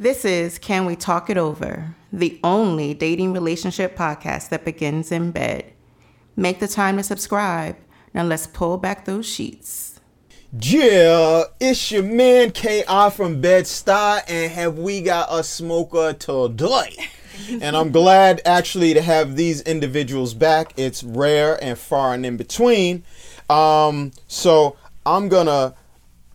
This is Can We Talk It Over, the only dating relationship podcast that begins in bed. Make the time to subscribe. Now let's pull back those sheets. Yeah, it's your man KI from Bed-Stuy, and have we got a smoker today? and I'm glad actually to have these individuals back. It's rare and far and in between. Um, so I'm gonna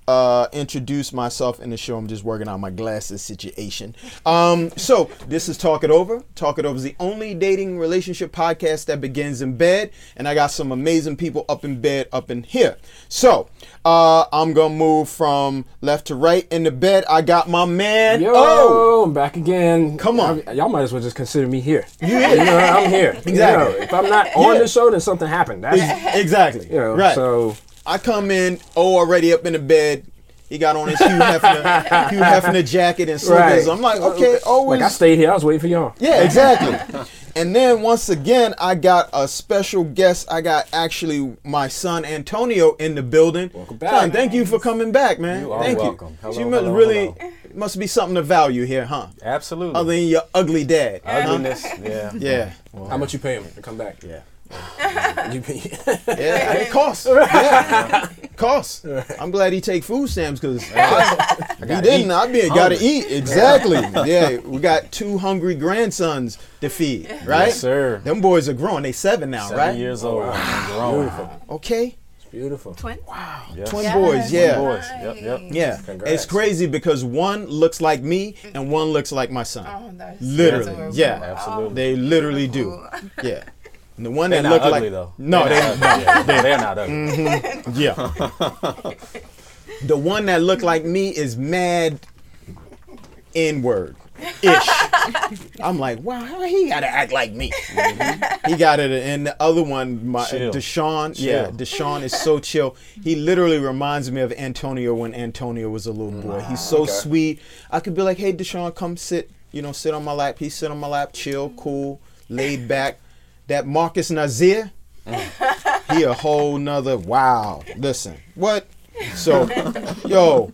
uh, introduce myself in the show. I'm just working on my glasses situation. Um, so this is Talk It Over. Talk It Over is the only dating relationship podcast that begins in bed, and I got some amazing people up in bed up in here. So uh, I'm gonna move from left to right in the bed. I got my man. Yo, Oh, I'm back again. Come on. I- y'all might as well just consider me here. You know, I'm here. Exactly. You know, if I'm not on Yeah. the show, then something happened. That's exactly. you know. right. So I come in, oh, already up in the bed. He got on his Hugh Hefner, Hugh Hefner jacket and slippers. right. I'm like, okay, always. like I stayed here. I was waiting for y'all. Yeah, exactly. and then once again, I got a special guest. I got actually my son Antonio in the building. Welcome back. Son, thank you for coming back, man. You are thank welcome. you. Hello, So you must hello, really hello. must be something to value here, huh? Absolutely. Other than your ugly dad. Ugliness. Yeah. Yeah. How much you pay him to come back? Yeah. You pay- Yeah, it costs. Yeah. costs. I'm glad he take food stamps because he didn't. I be gotta eat exactly. yeah, we got two hungry grandsons to feed, right? Yes, sir. Them boys are growing. They seven now, Seven right? years old. and growing. Okay, It's Beautiful. Twin. Yes. twin Yes. boys. Yeah, Twin Boys. Yep. Yep. yeah. Congrats. It's crazy because one looks like me and one looks like my son. Oh, that's literally, yeah, Absolutely. they literally do. Oh, yeah, and the one They're that looked look ugly like though. no, they They're not ugly. Mm-hmm. Yeah, They're not ugly. Yeah. the one that looked like me is mad N word ish. I'm like, wow, how he gotta act like me? Mm-hmm. He got it, and the other one, my Chill. Deshaun, yeah, Chill. Deshaun is so chill. He literally reminds me of Antonio when Antonio was a little boy. He's so sweet. I could be like, hey, Deshaun, come sit, you know, sit on my lap. He sit on my lap, chill, cool, laid back. That Marcus Nazir, he a whole nother wow. Listen, what? So, yo,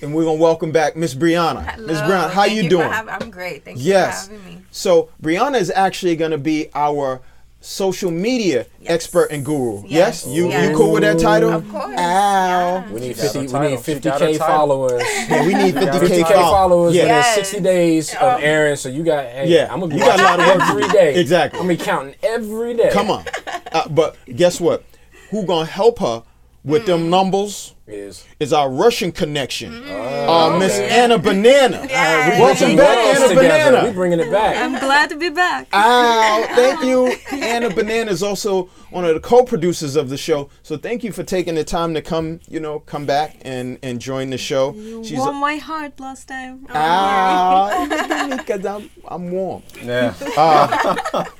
and we're gonna welcome back Miss Brianna. Miss. Brianna, how you for doing? hav- I'm great. Thank Yes. you for having me. So Brianna is actually gonna be our social media expert and guru. Yes, Yes. you Yes. you cool with that title? Of course. Ow. We need 50. We need 50 got a k title. followers. Yeah, we need 50k 50k followers. followers Yeah. within Yes. 60 days Oh. of airing. So you got. Hey, Yeah. I'm gonna be You got a lot of work to every Exactly. I'm gonna be counting every day. Come on. Uh, but guess what? Who gonna help her with Mm. them numbers? Is Is our Russian connection, Mm. uh, Miss Anna Banana. Yes. Welcome Bring back, worlds Anna together. Banana. We bringing it back. I'm glad to be back. Ow, thank you. Anna Banana is also one of the co-producers of the show. So thank you for taking the time to come, you know, come back and, and join the show. You won my heart last time. Ow, because I'm, I'm warm. Yeah.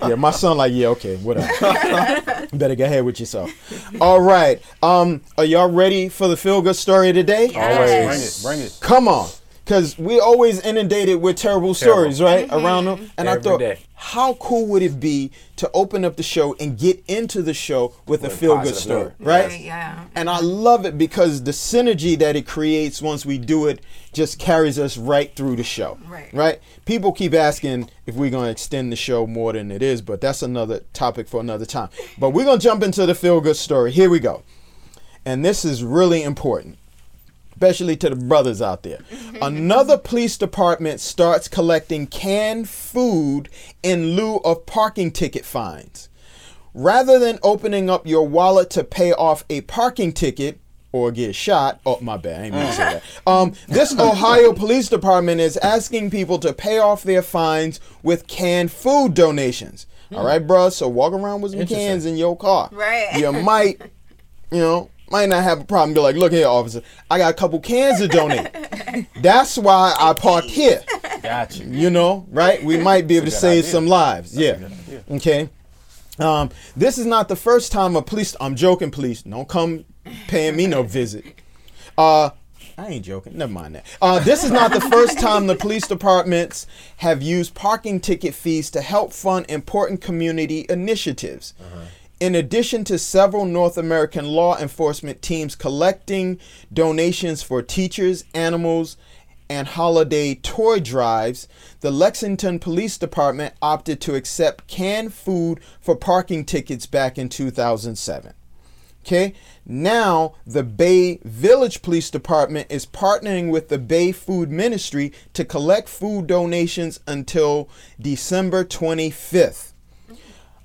Yeah, my son like, yeah, okay, whatever. Better get ahead with yourself. All right. Um, are y'all ready for the feel good story today? Always. Bring it. Bring it. Come on. Cause we always inundated with terrible stories, right? Mm-hmm. Around them. And I thought, day. how cool would it be to open up the show and get into the show with a With a feel good story, note. right? Right, yeah. And I love it because the synergy that it creates once we do it just carries us right through the show. Right. Right? People keep asking if we're going to extend the show more than it is, but that's another topic for another time. But we're going to jump into the feel good story. Here we go. And this is really important, especially to the brothers out there. Another police department starts collecting canned food in lieu of parking ticket fines. Rather than opening up your wallet to pay off a parking ticket or get shot, oh my bad, I didn't mean to say that. Um, this Ohio Police Department is asking people to pay off their fines with canned food donations. All right, bruh. So walk around with some cans in your car. Right. You might, you know, might not have a problem. Be like, look here, officer, I got a couple cans to donate. That's why I parked here. Gotcha. You know, right? We might be able to save idea. some lives. yeah. Okay. Um, this is not the first time a police. I'm joking, police. Don't come paying me no visit. Uh, I ain't joking. Never mind that. Uh, this is not the first time the police departments have used parking ticket fees to help fund important community initiatives. In addition to several North American law enforcement teams collecting donations for teachers, animals, and holiday toy drives, the Lexington Police Department opted to accept canned food for parking tickets back in 2007. Okay, now the Bay Village Police Department is partnering with the Bay Food Ministry to collect food donations until December 25th.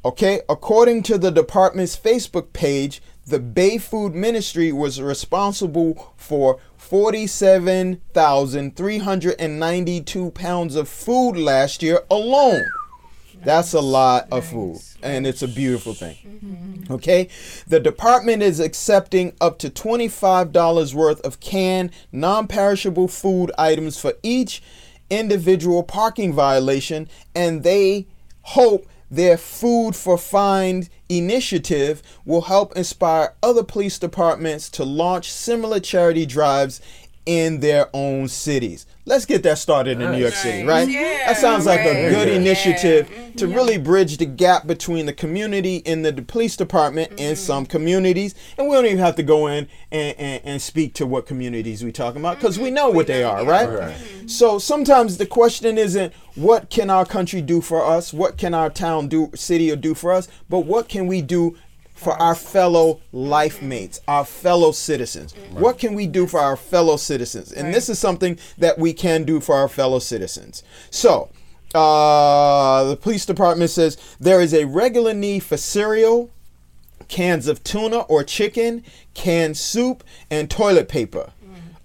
Okay, according to the department's Facebook page, the Bay Food Ministry was responsible for 47,392 pounds of food last year alone. That's a lot of food, and it's a beautiful thing. Okay, the department is accepting up to $25 worth of canned, non perishable food items for each individual parking violation, and they hope their Food for Fines initiative will help inspire other police departments to launch similar charity drives in their own cities. Let's get that started in New York City, right? Yeah, that sounds like a good Yeah. initiative to really bridge the gap between the community and the, the police department Mm-hmm. in some communities. And we don't even have to go in and, and, and speak to what communities we talking about because Mm-hmm. we know what they are, right? So sometimes the question isn't what can our country do for us, what can our town do, city or do for us, but what can we do for our fellow life mates, our fellow citizens. What can we do for our fellow citizens? And this is something that we can do for our fellow citizens. So, uh, the police department says there is a regular need for cereal, cans of tuna or chicken, canned soup, and toilet paper.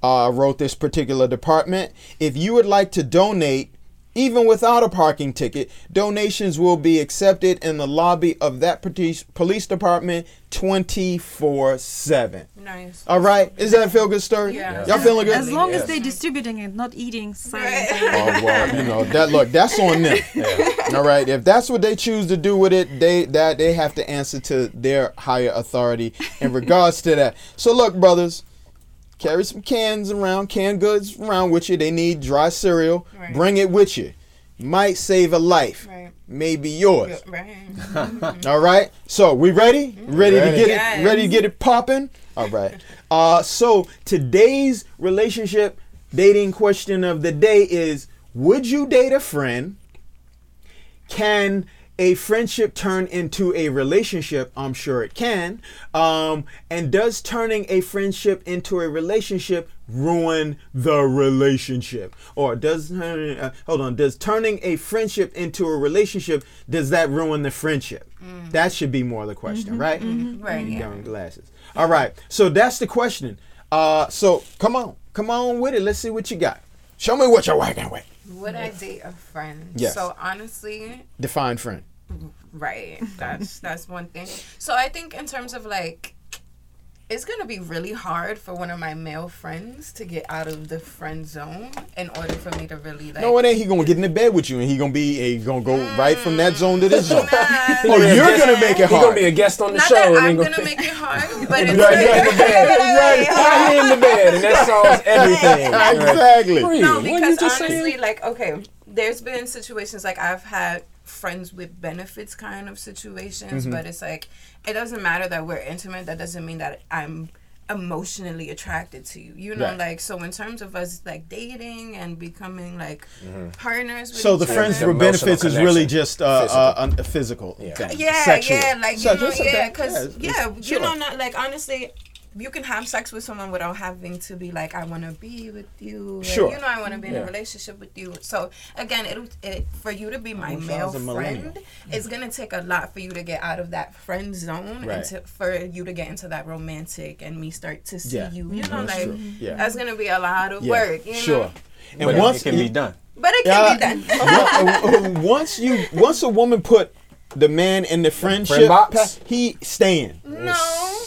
Uh, wrote this particular department. If you would like to donate, even without a parking ticket, donations will be accepted in the lobby of that police police department 24 7. Nice. All right? Is that a feel good story? Yeah. Y'all feeling good? As long Yes. as they're distributing it, not eating silently. Oh well, you know that. Look, that's on them. All right, if that's what they choose to do with it, they that they have to answer to their higher authority in regards to that. So look, brothers, carry some cans around, canned goods around with you. They need dry cereal. Right. Bring it with you. Might save a life. Right. Maybe yours. Right. All right. So we ready? Ready, to get Yes. it? Ready to get it popping? All right. Uh, so today's relationship dating question of the day is: Would you date a friend? Can a friendship turn into a relationship? I'm sure it can. Um, and does turning a friendship into a relationship ruin the relationship? Or does uh, hold on? Does turning a friendship into a relationship does that ruin the friendship? That should be more the question, right? Right, You yeah. got my glasses. All right. So that's the question. Uh, so come on, come on with it. Let's see what you got. Show me what you're working with. Would I date a friend? Yes. So honestly, Define friend. Right. That's that's one thing. So I think in terms of like it's gonna be really hard for one of my male friends to get out of the friend zone in order for me to really like No, it ain't. He gonna get in the bed with you, and he gonna be a gonna go right from that zone to this zone. Nah, Oh, you're guest- gonna make it hard. He gonna be a guest on the not show. that and I'm he gonna make it hard, but it's Right, right in the bed. Right. Right in the bed, and that solves everything. exactly. Right. No, because honestly, saying? like, okay, there's been situations like I've had friends with benefits kind of situations, Mm-hmm. but it's like it doesn't matter that we're intimate. That doesn't mean that I'm emotionally attracted to you. You know, Right. like so in terms of us like dating and becoming like partners. With So the friends with benefits is really just uh, Physical. uh, un- a physical Yeah. thing. Yeah, Sexual. yeah, like you Sexual, know, yeah, because it's- yeah, it's- you sure. know, not like honestly, you can have sex with someone without having to be like, I want to be with you. or, Sure. you know, I want to be in Yeah. a relationship with you. So again, it, it for you to be my male was a millennial. friend, it's gonna take a lot for you to get out of that friend zone Right. and to, for you to get into that romantic and me start to see Yeah. you. You mm-hmm. know, That's like true. Yeah. that's gonna be a lot of Yeah, work. You sure. know? And But once it can be done. But it Yeah. can be done. Once- uh, once you once a woman put the man in the friendship, box? pa- he staying. no.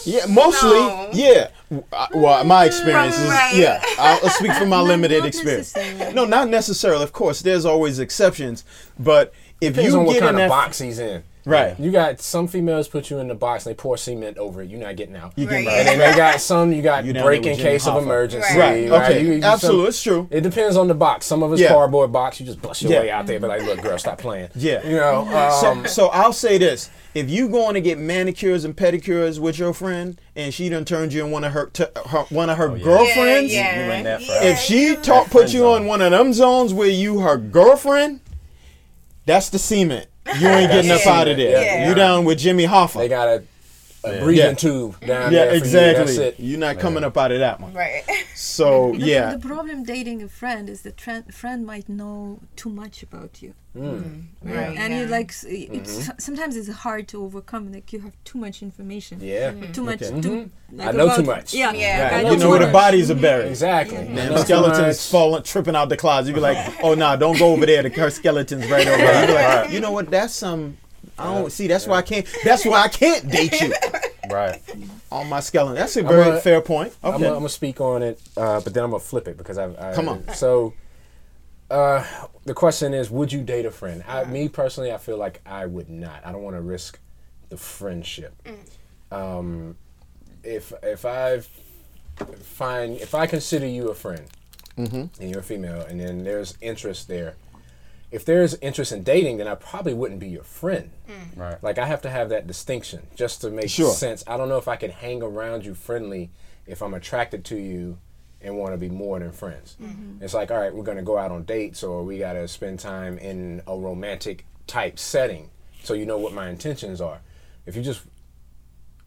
Yeah, mostly. No. Yeah. Uh, Well, my experience is Right. yeah. I'll, I'll speak from my limited not experience. No, not necessarily. Of course, there's always exceptions, but if Depends you on what get kind in of that box he's in. Right. You got some females put you in the box and they pour cement over it. You're not getting out. You Right. get And then they got some you got You down break in with Jimmy case of emergency. Right. Right. Okay. you- Absolutely. some- It's true. It depends on the box. Some of it's Yeah. cardboard box. You just bust your Yeah. way out there, but like, look, girl, stop playing. Yeah. You know. So, Um, so I'll say this: if you going to get manicures and pedicures with your friend, and she done turned you in one of her, t- her one of her yeah. girlfriends, Yeah, You in that yeah. if she you- talk, put friend you on one of them zones where you her girlfriend, that's the cement. You ain't getting up out of there. Yeah. You down with Jimmy Hoffa. they got a, a Yeah. breathing Yeah. tube down yeah, there. For exactly. You. That's it. You're not coming up out of that one. Right. So The- yeah, The problem dating a friend is the tran- friend might know too much about you. Hmm. Mm. Mm. Right. and you yeah. like s- it's mm-hmm. sometimes it's hard to overcome like you have too much information Yeah. Mm. too much Okay. to, mm-hmm. like, I know too much. yeah, Yeah. like, I Right. know you know too where the bodies are buried. Exactly. Yeah. I And the skeletons falling, tripping out the closet. You'd be like, oh no, nah, don't go over there. The her skeleton's right over there. Like, you know what? That's some. I don't see. That's why I can't. That's why I can't date you Right. on my skeleton. That's a very a- fair point. I'm gonna speak on it, uh, but then I'm gonna flip it because I, I Come on. So, uh, the question is, would you date a friend? I, me personally, I feel like I would not. I don't want to risk the friendship. Um, if if I find if I consider you a friend and you're a female, and then there's interest there. If there's interest in dating, then I probably wouldn't be your friend. Mm. Right. Like I have to have that distinction just to make Sure. sense. I don't know if I can hang around you friendly if I'm attracted to you and want to be more than friends. Mm-hmm. It's like, all right, we're going to go out on dates or we got to spend time in a romantic type setting so you know what my intentions are. If you just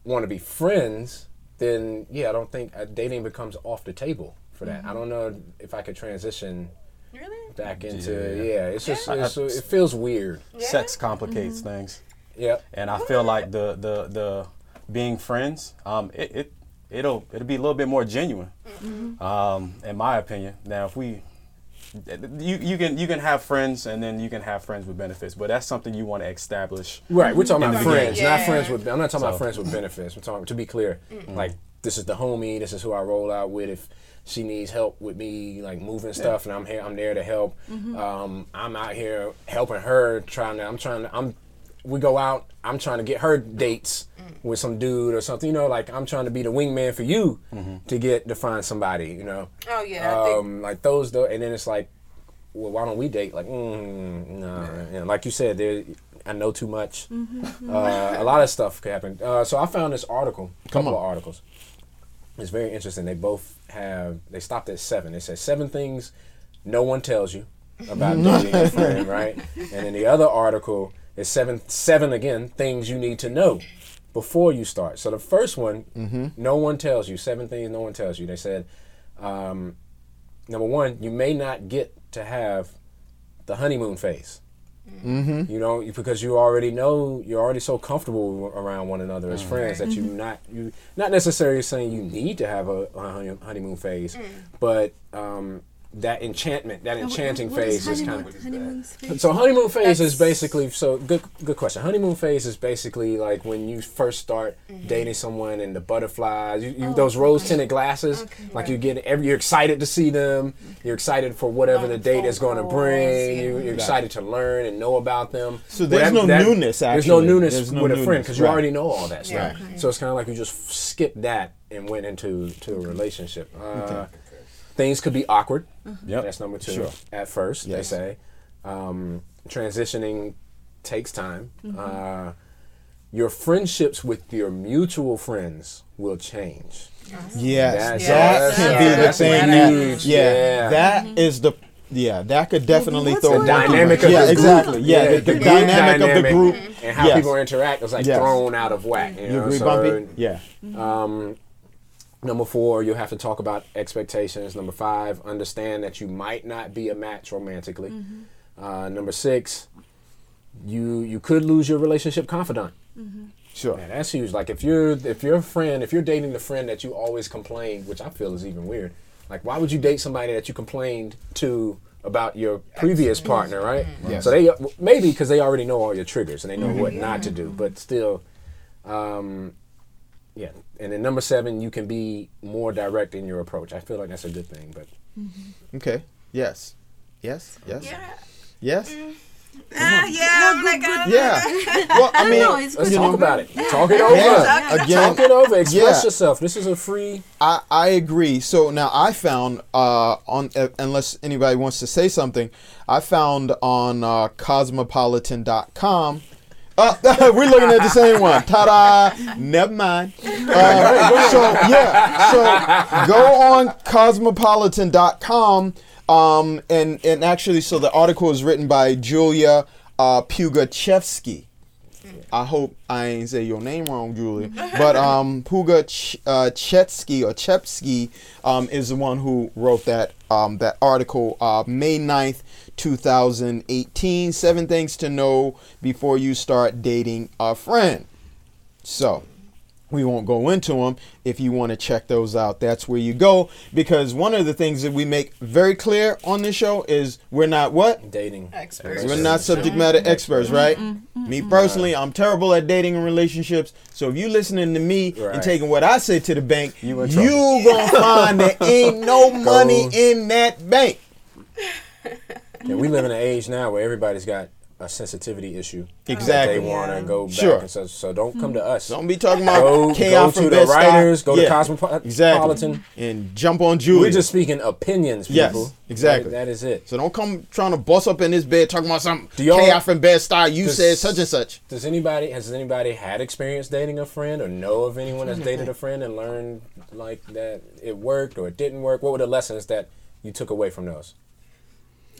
want to be friends, then yeah, I don't think uh, dating becomes off the table for that. I mm-hmm. don't know if I could transition Really? back into Yeah. yeah. it's just Yeah. it's, it feels weird. Sex complicates things. Yep. and I feel like the the the being friends, um, it, it it'll it'll be a little bit more genuine, um, in my opinion. Now, if we, you you can you can have friends and then you can have friends with benefits, but that's something you want to establish. Right, we're talking about friends, beginning. not friends with. I'm not talking about friends with benefits. We're talking to be clear, like this is the homie. This is who I roll out with. If she needs help with me, like moving stuff, and I'm here, I'm there to help. Um, I'm out here helping her, trying to. I'm trying to. I'm. We go out. I'm trying to get her dates with some dude or something. You know, like I'm trying to be the wingman for you to get to find somebody. You know, Oh yeah. I think, um, like those. Though, and then it's like, well, why don't we date? Like, mm, no, you know, like you said, there. I know too much. Uh, a lot of stuff could happen. Uh, so I found this article, a couple on. of articles. It's very interesting. They both have. They stopped at seven. They said seven things no one tells you about dating a friend, right? And then the other article is seven. Seven again things you need to know before you start. So the first one, no one tells you. Seven things no one tells you. They said, um, number one, you may not get to have the honeymoon phase. Mm-hmm. You know, because you already know you're already so comfortable around one another as friends that you not you not necessarily saying you need to have a, a honeymoon phase, but um, that enchantment, that what- enchanting phase is kind of. honeymoon phase? So honeymoon phase is basically so good. Good question. Honeymoon phase is basically like when you first start dating someone and the butterflies, you, you those rose tinted glasses. Like you get every, you're excited to see them. You're excited for whatever the date is going to bring. yeah. You, you're excited to learn and know about them. So there's no newness, Actually. There's no newness There's no with a friend newness, because you already know all that stuff. Yeah. So it's kind of like you just skipped that and went into to a relationship. Uh, Things could be awkward. Yep. That's number two. Sure. At first, they say um, transitioning takes time. Uh, your friendships with your mutual friends will change. Yes, That's- that that's- can be the that's thing. huge, That, yeah, yeah. that is the. Yeah, that could definitely what's throw the a monkey dynamic wrench. of Yeah, the group. exactly. Yeah, the, the group dynamic, of the group. and how Yes. people interact is like Yes. thrown out of whack. You, You know? agree, So, Bumpy? Yeah. Um, number four, you'll have to talk about expectations. Number five, understand that you might not be a match romantically. Mm-hmm. Uh, number six, you you could lose your relationship confidant. Mm-hmm. Sure. Man, that's huge. Like if you're if you're a friend, if you're dating the friend that you always complain, which I feel is even weird. Like why would you date somebody that you complained to about your previous partner, right? Mm-hmm. Yes. So they maybe because they already know all your triggers and they know what not to do, but still, um, yeah. And then number seven, you can be more direct in your approach. I feel like that's a good thing, but Okay. Yes. Yes. Yes. yeah. Yes. Ah, yeah, I'm like, uh, Yeah. Well, I mean, know, it's Let's good. talk about it. Talk it over. yeah, again, Talk it over. Express Yeah. yourself. This is a free. I, I agree. So now I found uh, on uh, unless anybody wants to say something, I found on uh, cosmopolitan.com. Uh, we're looking at the same one. Ta-da! Never mind. Uh, so yeah, so go on cosmopolitan.com. Um, and and actually, so the article is written by Julia uh, Pugachevsky. I hope I ain't say your name wrong, Julia. But um, Puga Ch- uh, Chetsky or Chepsky um, is the one who wrote that um, that article, uh, May 9th, 2018. Seven things to know before you start dating a friend. So we won't go into them. If you want to check those out, that's where you go. Because one of the things that we make very clear on this show is we're not what? Dating. Experts. We're not subject matter mm-hmm. experts, mm-hmm. right? Mm-hmm. Me personally, I'm terrible at dating and relationships. So if you listening to me Right. and taking what I say to the bank, You you, gonna find there ain't no money in that bank. Yeah, we live in an age now where everybody's got a sensitivity issue. Exactly. That they want to go back. Sure. And so, so don't come to us. Don't be talking about Go, KI go from to the Bed-Stuy. writers. Go Yeah, to Cosmopolitan. Exactly. And jump on Julia. We're just speaking opinions, people. Yes, exactly. That- that is it. so don't come trying to bust up in this bed talking about something. Do y'all- KI from Bed Stuy. You Does- said such and such. Does anybody has anybody had experience dating a friend or know of anyone that's dated a friend and learned like that it worked or it didn't work? What were the lessons that you took away from those?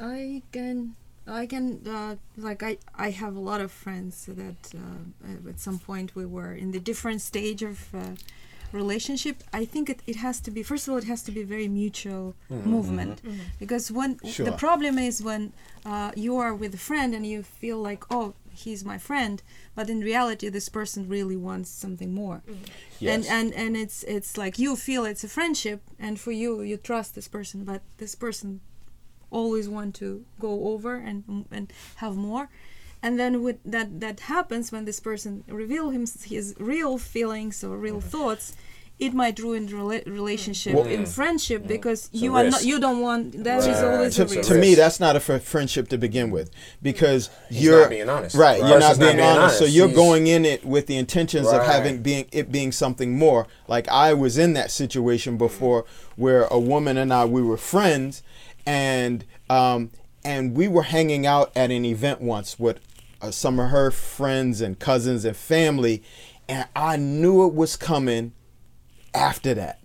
I can, I can, uh, like I, I have a lot of friends that uh, uh, at some point we were in the different stage of uh, relationship. I think it, it has to be first of all it has to be very mutual movement because when Sure. the problem is when uh, you are with a friend and you feel like oh he's my friend, but in reality this person really wants something more. And, Yes. and and it's it's like you feel it's a friendship and for you you trust this person but this person always want to go over and and have more and then with that that happens when this person reveal him his real feelings or real mm-hmm. thoughts it might ruin the rela- relationship Well, in yeah. friendship because It's you are not you don't want that is Right. always to, a risk to me, that's not a fr- friendship to begin with because He's you're not being honest. Right, Right. you're not being, not being honest. So you're He's- going in it with the intentions of having being it being something more. Like I was in that situation before, where a woman and I we were friends, and um, and we were hanging out at an event once with uh, some of her friends and cousins and family, and I knew it was coming after that.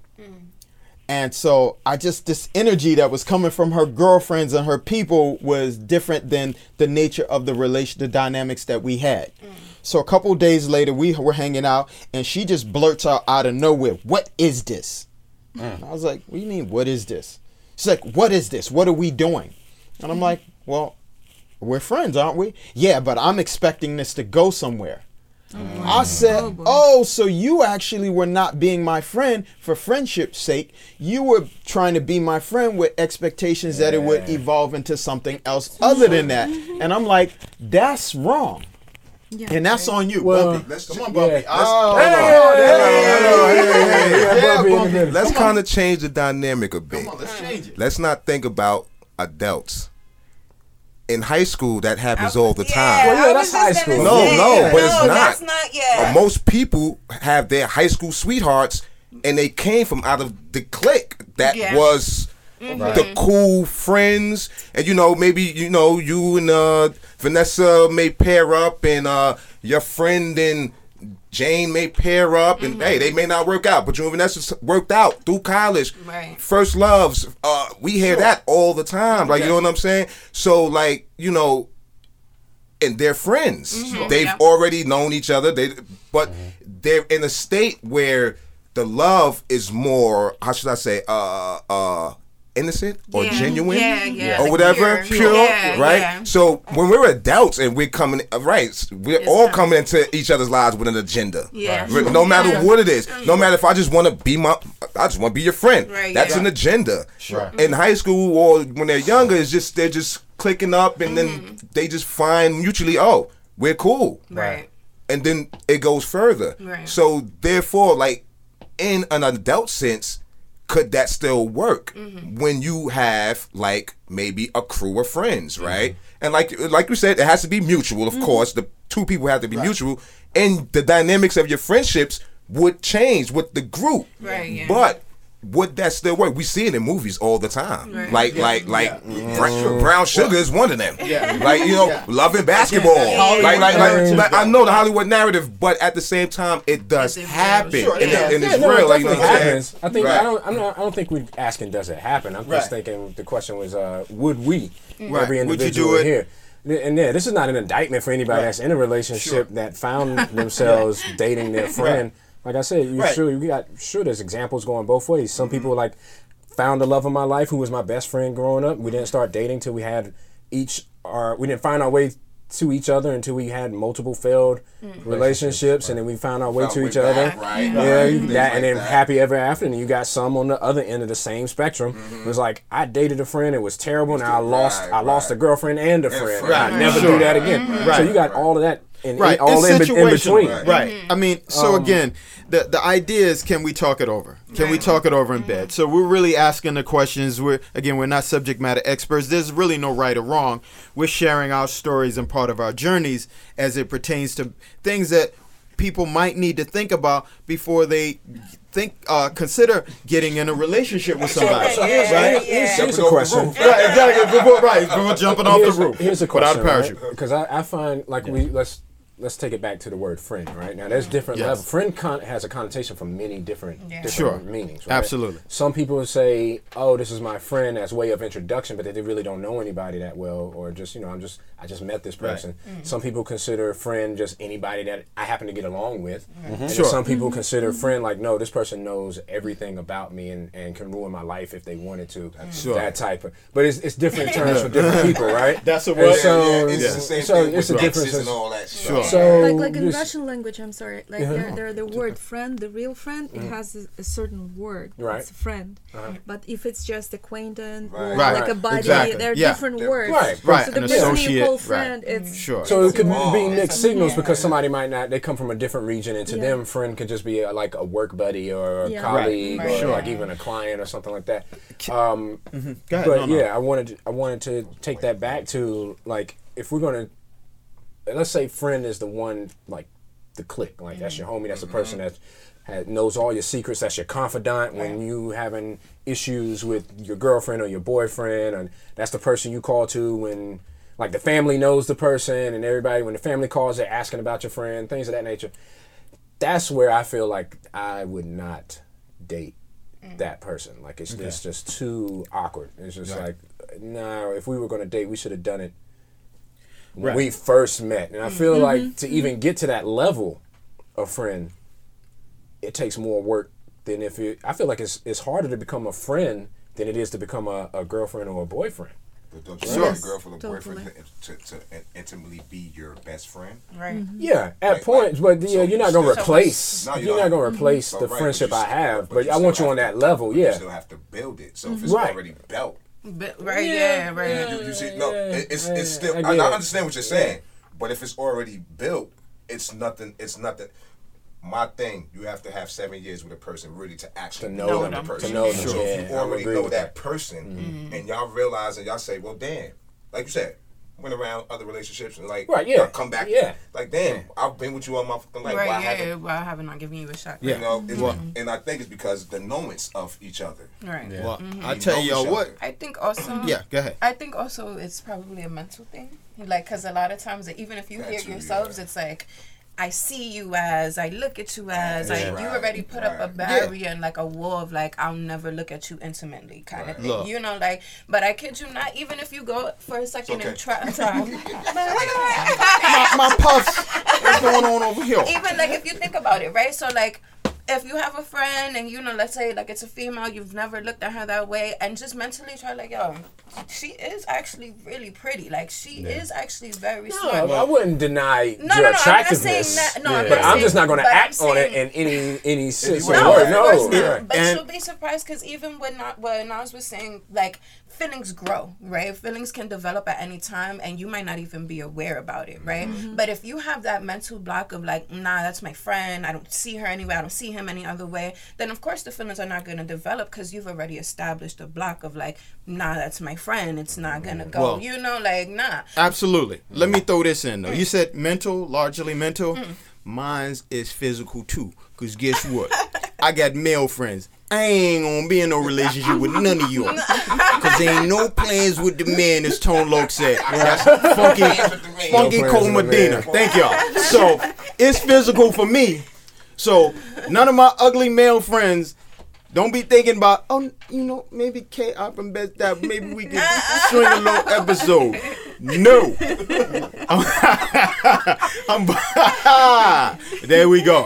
And so I just this energy that was coming from her girlfriends and her people was different than the nature of the relation, the dynamics that we had. So a couple days later, we were hanging out, and she just blurts out out of nowhere, "What is this?" And I was like, "What do you mean? What is this?" She's like, "What is this? What are we doing?" And I'm like, "Well, we're friends, aren't we?" Yeah, but I'm expecting this to go somewhere. Oh, I said, Oh, "Oh, so you actually were not being my friend for friendship's sake. You were trying to be my friend with expectations that it would evolve into something else other than that." And I'm like, "That's wrong." Yeah And that's on you, Well, Bumpy. let's Come on, Bumpy. yeah, oh, let's- yeah, Let's kind of change the dynamic a bit. Come on, let's change it. Let's not think about adults. In high school, that happens I- all the yeah, time. Well, yeah, that's high school. No, say, no, but it's no, not. That's not yeah. Uh, most people have their high school sweethearts, and they came from out of the clique that Yeah. was the cool friends, and you know maybe you know you and uh, Vanessa may pair up, and uh, your friend and Jane may pair up, and hey, they may not work out, but you and Vanessa worked out through college. Right. First loves, uh, we hear that all the time. Like you know what I'm saying? So like you know, and they're friends. They've Yeah. already known each other. They but they're in a state where the love is more how should I say uh uh innocent or Yeah. genuine Yeah, yeah, or whatever pure. pure, Yeah, right yeah. so when we're adults and we're coming uh, right we're It's all not- coming into each other's lives with an agenda Yeah. Right. no matter Yeah. what it is no matter if I just want to be my I just want to be your friend Right, that's yeah. an agenda Sure. in high school or when they're younger it's just they're just clicking up and Mm-hmm. then they just find mutually oh we're cool right. and then it goes further. Right. So therefore, like in an adult sense, could that still work Mm-hmm. when you have like maybe a crew of friends, Mm-hmm. right? And like like you said, it has to be mutual. Of course, the two people have to be mutual, and the dynamics of your friendships would change with the group. Right, yeah. But would that still work? We see it in movies all the time. Right. Like like like Brown, Brown Sugar is one of them. Like you know, Yeah. Love and Basketball. Like like, like, like I know the Hollywood narrative, but at the same time, it does happen, Sure, and, it- yeah. and Yeah, it's no, real. it Like you know definitely I'm happens. I think Right. I don't. I'm not. I don't think we're asking does it happen. I'm just Right. thinking the question was, uh, would we? Right. Every Would you individual do it? here. And yeah, this is not an indictment for anybody Right. that's in a relationship that found themselves dating their friend. Like I said, you Right. sure you got sure there's examples going both ways. Some mm-hmm. people like found the love of my life who was my best friend growing up. We didn't start dating till we had each our we didn't find our way to each other until we had multiple failed mm. relationships and then we found our way Found to way each back, other. right, Yeah, right, you- things that, like and then that. happy ever after. And you got some on the other end of the same spectrum. Mm-hmm. It was like I dated a friend, it was terrible. Now I lost, Right, I lost a girlfriend and a friend. friend. I Right. never Sure. do that again. Mm-hmm. So Right. you got all of that in, right all it's in, be- in between. situational. right, mm-hmm. i mean so um, again the the idea is can we talk it over? Can we talk it over in mm-hmm. bed? So we're really asking the questions. We're again we're not subject matter experts. There's really no right or wrong. We're sharing our stories and part of our journeys as it pertains to things that people might need to think about before they think uh consider getting in a relationship with somebody So here's, Yeah, here's- yeah. here's Jumping a question. right exactly. Before right. Before jumping off here's, the roof Here's a without a parachute. Uh, because I, I find like we let's let's take it back to the word friend, right? Now there's different Yes. levels. Friend con- has a connotation from many different Yeah. different Sure. meanings. Right? Absolutely. Some people say, "Oh, this is my friend" as way of introduction, but they really don't know anybody that well, or just you know, I'm just I just met this Right. person. Mm-hmm. Some people consider a friend just anybody that I happen to get along with. Mm-hmm. And then Sure. some people mm-hmm. consider a friend like, no, this person knows everything about me and, and can ruin my life if they wanted to. Mm. Sure. That type of, but it's, it's different terms for different people, right? That's a And word. So, yeah, it's yeah. the same so thing it's with a exes difference. and all that Sure. Stuff. So like like in Russian language, I'm sorry, like Yeah. there, there the word friend, the real friend, it mm. has a, a certain word. Right. It's a friend. Uh-huh. But if it's just acquaintance or Right. Right. like a buddy, Exactly. there are Yeah. different Yeah. words. Right. Right, So the an person you associate, call right. friend, it's mm. sure So it could Oh, be mixed signals Yeah. because somebody might not. They come from a different region, and to Yeah. them, friend could just be a, like a work buddy or a Yeah. colleague Right. or Sure. like even a client or something like that. Um, mm-hmm. Go ahead. but No, no. yeah, I wanted I wanted to take that back to like if we're gonna let's say friend is the one like the click like that's your homie that's the person mm-hmm. that has, knows all your secrets that's your confidant when you having issues with your girlfriend or your boyfriend and that's the person you call to when like the family knows the person and everybody when the family calls they're asking about your friend things of that nature that's where I feel like I would not date mm. that person. Like it's it's just too awkward. It's just Right. like no. If we were gonna date, we should have done it when Right. we first met. And I feel mm-hmm. like to mm-hmm. even get to that level of friend, it takes more work than if you. I feel like it's it's harder to become a friend than it is to become a, a girlfriend or a boyfriend. But don't you Sure. want your girlfriend or Totally. boyfriend to, to in- intimately be your best friend? Right. Mm-hmm. mm-hmm. Yeah, at Like- points, but yeah, so you're not gonna replace. No, you you're don't. not gonna replace But the right, friendship you I have, but but I want you on to- that level. but You Yeah, still have to build it. So if it's Right. already built, But, right. Yeah. Right. you, you see, no, it, it's it's yeah, still. I I, get I it. understand what you're saying, but if it's already built, it's nothing. It's nothing. My thing, you have to have seven years with a person really to actually To know know them, the to person. know them, So yeah, if you I already agree know with that that. person, mm-hmm. and y'all realize and y'all say, well, damn, like you said. Went around other relationships and like Right, yeah. come back Yeah. like damn I've been with you all my fucking life right. why Yeah. haven't Well, I haven't not given you a shot. Yeah. you know it's, Well- and I think it's because the knowings of each other Right. well Mm-hmm. i tell y'all what. I think also. yeah go ahead I think also it's probably a mental thing. Like, because a lot of times, even if you That hear yourselves, yeah. it's like, I see you as, I look at you as, I, Yeah. you already put up a Right. barrier and like a wall of like, I'll never look at you intimately kind of thing. Look. You know, like, but I kid you not, even if you go for a second okay. and try, time, my, my puffs what's going on over here even like if you think about it, right? So like if you have a friend and you know, let's say like it's a female, you've never looked at her that way, and just mentally try like, yo, she is actually really pretty. Like she is actually very No, smart. I wouldn't deny No, your no, no, I'm not attractiveness. saying that- no, I'm but not I'm just not going to but I'm act on it in any any sense. No, of word. no. course not. right. But And- she'll be surprised because even when not when Nas was saying like feelings grow, right? Feelings can develop at any time, and you might not even be aware about it, right? Mm-hmm. But if you have that mental block of like, nah, that's my friend. I don't see her anywhere. I don't see him any other way, then of course the feelings are not going to develop because you've already established a block of like, nah, that's my friend. It's not going to go. Well- you know, like, nah. Absolutely. Let me throw this in though. You mm. said mental, largely mental. Mm. Mine's is physical too. Cause guess what? I got male friends. I ain't gonna be in no relationship with none of y'all. Cause there ain't no plans with the man, as Tone Loc said. That's funky, funky No Cold Medina. Thank y'all. So it's physical for me. So none of my ugly male friends don't be thinking about, oh, you know, maybe K up and best that maybe we can string a little episode. No. I'm, there we go.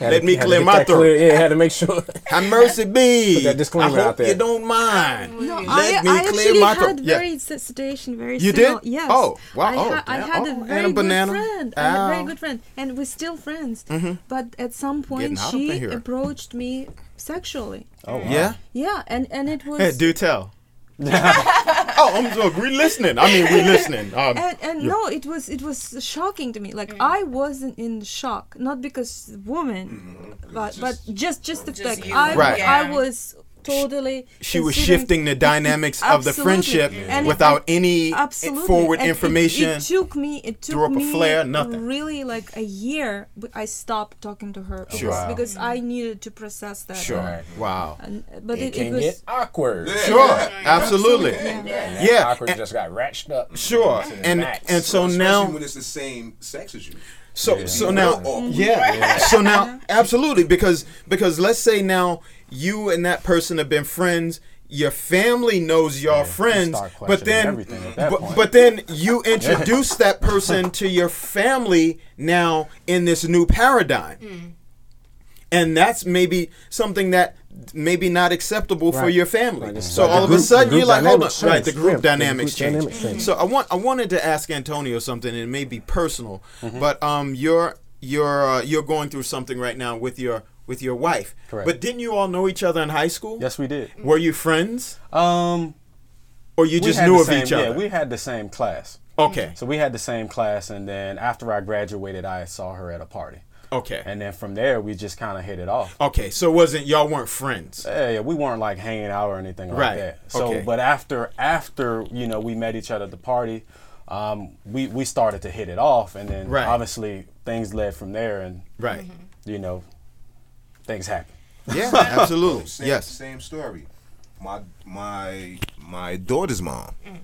Let to- me clear my throat. clear. Yeah, had to make sure. Have mercy be. Put that disclaimer I hope out there. you don't mind. No, Let I, me I clear actually my throat. had Yeah. very s- situation very You similar. did? Yes. Oh, wow. I, Oh, ha- I yeah. had Oh, a very a good banana. friend. I had a very ah. good friend, and we're still friends. Mm-hmm. But at some point, Getting hot up in she approached me sexually. Oh, wow. Yeah? Yeah, and and it was. Hey, do tell. oh, I'm so we listening. I mean, we're listening. Um, and and no, it was it was shocking to me. Like I wasn't in shock, not because woman, but but just just the Just fact you. I Right. Yeah. I was totally. she was shifting the dynamics of the Absolutely. friendship And it- without any Absolutely. forward And information. It, took me. It took threw up a flare, nothing. really like a year. But I stopped talking to her because, Wow. because I mm. needed to process that. sure. Right. Wow. And, but It it, it, can was. get awkward. Sure. Absolutely. Yeah. Yeah. Awkward and- just got ratcheted up. Sure. to the And and so Especially now when it's the same sex as you. So so Yeah. now Oh. yeah. So now absolutely because because let's say now you and that person have been friends. Your family knows y'all you friends, start but then everything at that but, but then you introduce that person to your family now in this new paradigm. And that's maybe something that maybe not acceptable for your family. Right, So like the all of a sudden you're like, hold on, dynamics right? The group Yeah, the dynamics group change. dynamics change. So I want I wanted to ask Antonio something, and it may be personal, Mm-hmm. but um, you're you're uh, you're going through something right now with your with your wife. Correct. But didn't you all know each other in high school? Yes, we did. Were you friends, Um, or you just knew of same, each other? Yeah, we had the same class. okay. So we had the same class, and then after I graduated, I saw her at a party, Okay. and then from there we just kind of hit it off. Okay. So it wasn't y'all weren't friends? Yeah, yeah, we weren't like hanging out or anything like Right. that. So, Okay. but after after you know we met each other at the party, um, we we started to hit it off, and then Right. obviously things led from there, and Right. you know things happen. Yeah. Absolutely. Same, yes. Same story. My my my daughter's mom. Mm.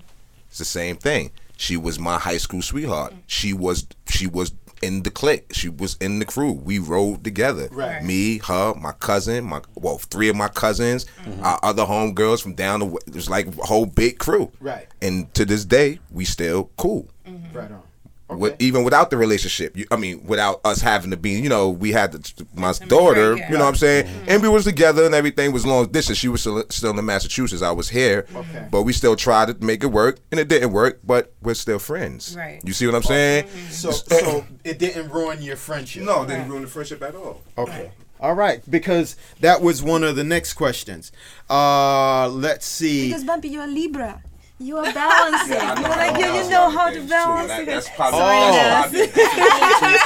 It's the same thing. She was my high school sweetheart. Mm. She was she was in the clique. She was in the crew. We rode together. Right. Me, her, my cousin, my well, three of my cousins, Mm-hmm. our other homegirls from down the way. It was like a whole big crew. Right. And to this day, we still cool. Mm-hmm. Right on. With, even without the relationship, you, I mean, without us having to be, you know, we had the, my daughter, yeah. you know what I'm saying, and we was together and everything was long distance. She was still, still in Massachusetts, I was here, Okay. but we still tried to make it work, and it didn't work, but we're still friends. Right. You see what I'm saying? So so it didn't ruin your friendship. No, it didn't ruin the friendship at all. Okay. All right, because that was one of the next questions. Uh, let's see. Because Bumpy, you are a Libra. You are balancing. You're like you, you know how to balance it. That's probably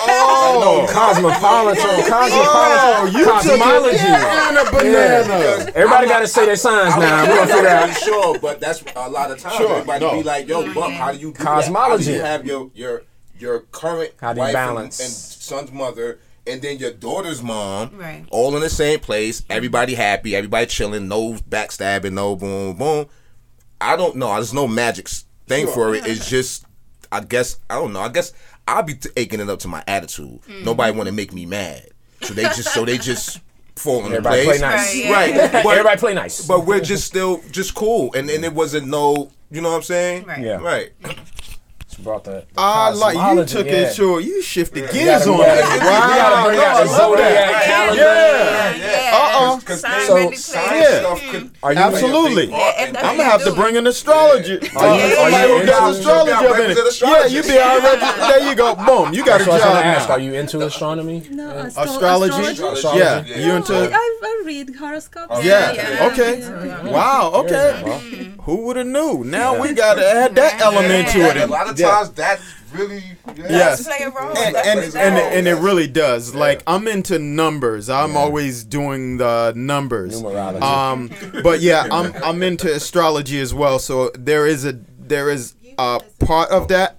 Oh. Oh, Cosmopolitan. oh, Cosmopolitan. you took Cosmology. it and a banana. Everybody got to say their signs now. I'm We're not gonna figure out. sure, but that's a lot of times. Sure, Everybody no. be like, "Yo, Bump, mm-hmm. how do you do Cosmology. That? How do you have your your your current How do you wife and, balance? and son's mother, and then your daughter's mom, Right. all in the same place? Everybody happy, everybody chilling, no backstabbing, no boom boom. I don't know. There's no magic s- thing for it. It's just, I guess, I don't know. I guess I'll be t- aching it up to my attitude. Mm-hmm. Nobody want to make me mad, so they just so they just fall in Everybody place. play nice. Right, Right, but, Everybody play nice. but we're just still just cool, and and it wasn't no, you know what I'm saying? Right. Yeah. Right. She brought the, the I like you took yeah. it short. You shifted We gears on we it. gotta- Wow. We gotta bring out the No, I love zodiac that. calendar. Yeah. Yeah. Because Sign So, really sign plays. Yeah. could Are you Absolutely. Yeah, I'm gonna have to bring an astrologer. Uh, Are you- are you who got into- astrology up in it. Yeah, you be our resident. There you go. Boom. You got a So I job gonna ask, are you into astronomy? No, Astrology? astrology? Yeah. Yeah. You into? I, I read horoscopes. Yeah. Yeah. Okay. Wow. Okay. Who would have knew? Now we gotta add that element to And it. a lot of Yeah. times that really. Yes. Play a role. and and, it and, does. and it really does. Like I'm into numbers. I'm always doing the numbers. Numerology. Um, but yeah, I'm I'm into astrology as well. So there is a there is a part of that.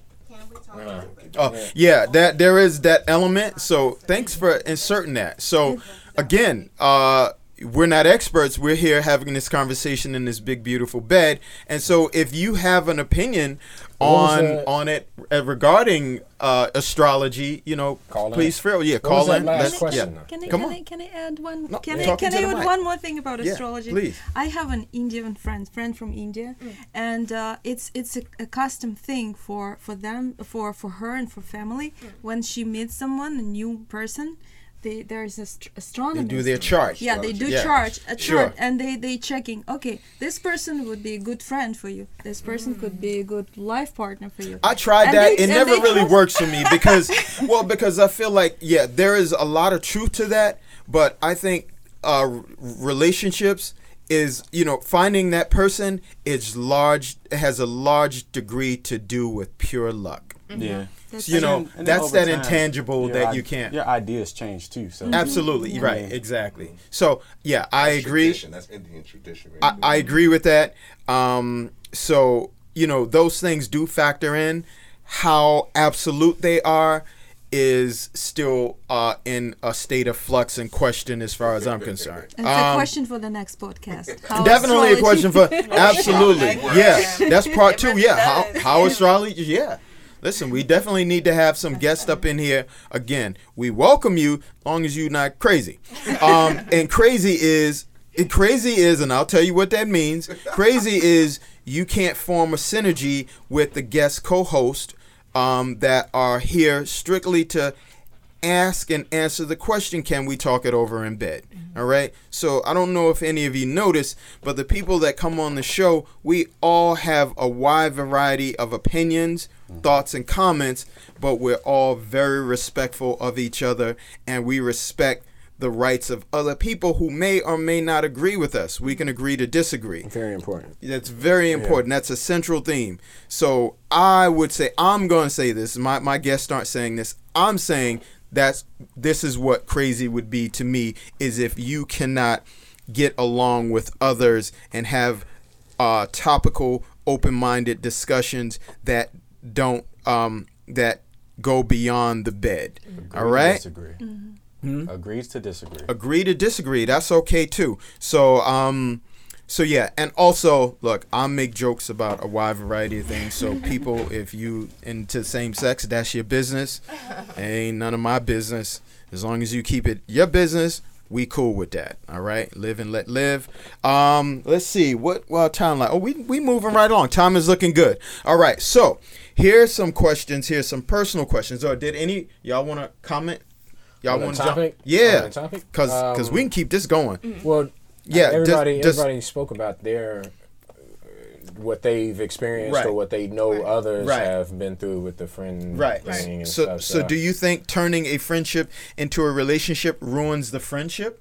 Oh yeah, that there is that element. So thanks for inserting that. So again, uh, we're not experts. We're here having this conversation in this big beautiful bed. And so if you have an opinion on on it uh, regarding uh, astrology, you know, Call in. please feel yeah, What call was in. last Let's- question? yeah. Can I, Come can, on. I, can I add one? No, can you're I, can I add one more thing about Yeah, astrology? please. I have an Indian friend, friend from India, and uh, it's it's a, a custom thing for for them, for for her and for family. When she meets someone, a new person, they there's a st- They astronomy. do their chart. Yeah, they do Yeah. charge a Sure. chart, and they they checking. Okay, this person would be a good friend for you. This person could be a good life partner for you. I tried And that. they- it never really works for me because, well, because I feel like yeah, there is a lot of truth to that, but I think uh, relationships is you know finding that person is large has a large degree to do with pure luck. Yeah. That's You know, And that's that time, intangible that i- you can't. Your ideas change too. So Absolutely Yeah. right, exactly. So yeah, I agree. Tradition. That's Indian tradition. Right I, there. I agree with that. Um, so you know those things do factor in. How absolute they are is still uh, in a state of flux and question as far as I'm concerned. It's a Um, question for the next podcast. How Definitely a astrology- question for absolutely. Like, Yeah, yeah. that's part two. Yeah, how does, how astrology? Yeah. Listen, we definitely need to have some guests up in here. Again, we welcome you, long as you're not crazy. Um, and crazy is it crazy is, and I'll tell you what that means. Crazy is you can't form a synergy with the guest co-host um, that are here strictly to ask and answer the question can we talk it over in bed all right so i don't know if any of you notice but the people that come on the show we all have a wide variety of opinions thoughts and comments but we're all very respectful of each other and we respect the rights of other people who may or may not agree with us we can agree to disagree Very important. that's very important. That's a central theme. So I would say I'm going to say this. My my guests aren't saying this. I'm saying that's this is what crazy would be to me is if you cannot get along with others and have uh, topical, open-minded discussions that don't um, that go beyond the bed. All Agree to right. Disagree. Hmm? Agrees to disagree. agree to disagree that's okay too so um so yeah and also look i make jokes about a wide variety of things so people if you into same sex that's your business ain't none of my business as long as you keep it your business we cool with that all right? Live and let live. Um let's see what well time like oh we we moving right along. Time is looking good. All right so here's some questions here's some personal questions. Or did any y'all want to comment? Y'all want to jump? yeah On the topic? because because Um, we can keep this going. Well, Yeah, everybody does- does- everybody spoke about their what they've experienced Right. or what they know Right. others Right. have been through with the friend right thing and so stuff. so do you think turning a friendship into a relationship ruins the friendship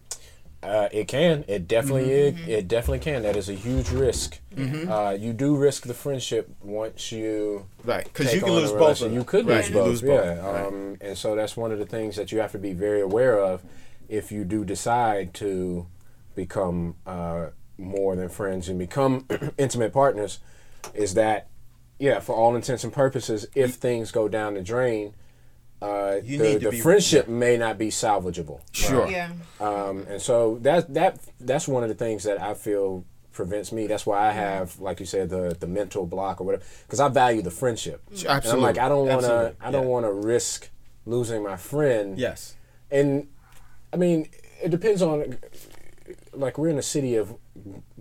Uh, it can. It definitely Mm-hmm. is. It definitely can. That is a huge risk. Uh, you do risk the friendship once you right because you can lose both relation. of You could Right, lose you both. lose both. Yeah. Right. Um, and so that's one of the things that you have to be very aware of if you do decide to become uh, more than friends and become intimate partners. Is that yeah? For all intents and purposes, if things go down the drain. Uh, You the, need to the be- friendship may not be salvageable. Sure. Yeah. Um, and so that that that's one of the things that I feel prevents me. That's why I have, like you said, the the mental block or whatever, because I value the friendship. Absolutely. And I'm like, I don't want to, I don't Yeah. want to risk losing my friend. yes And I mean, it depends on. Like we're in a city of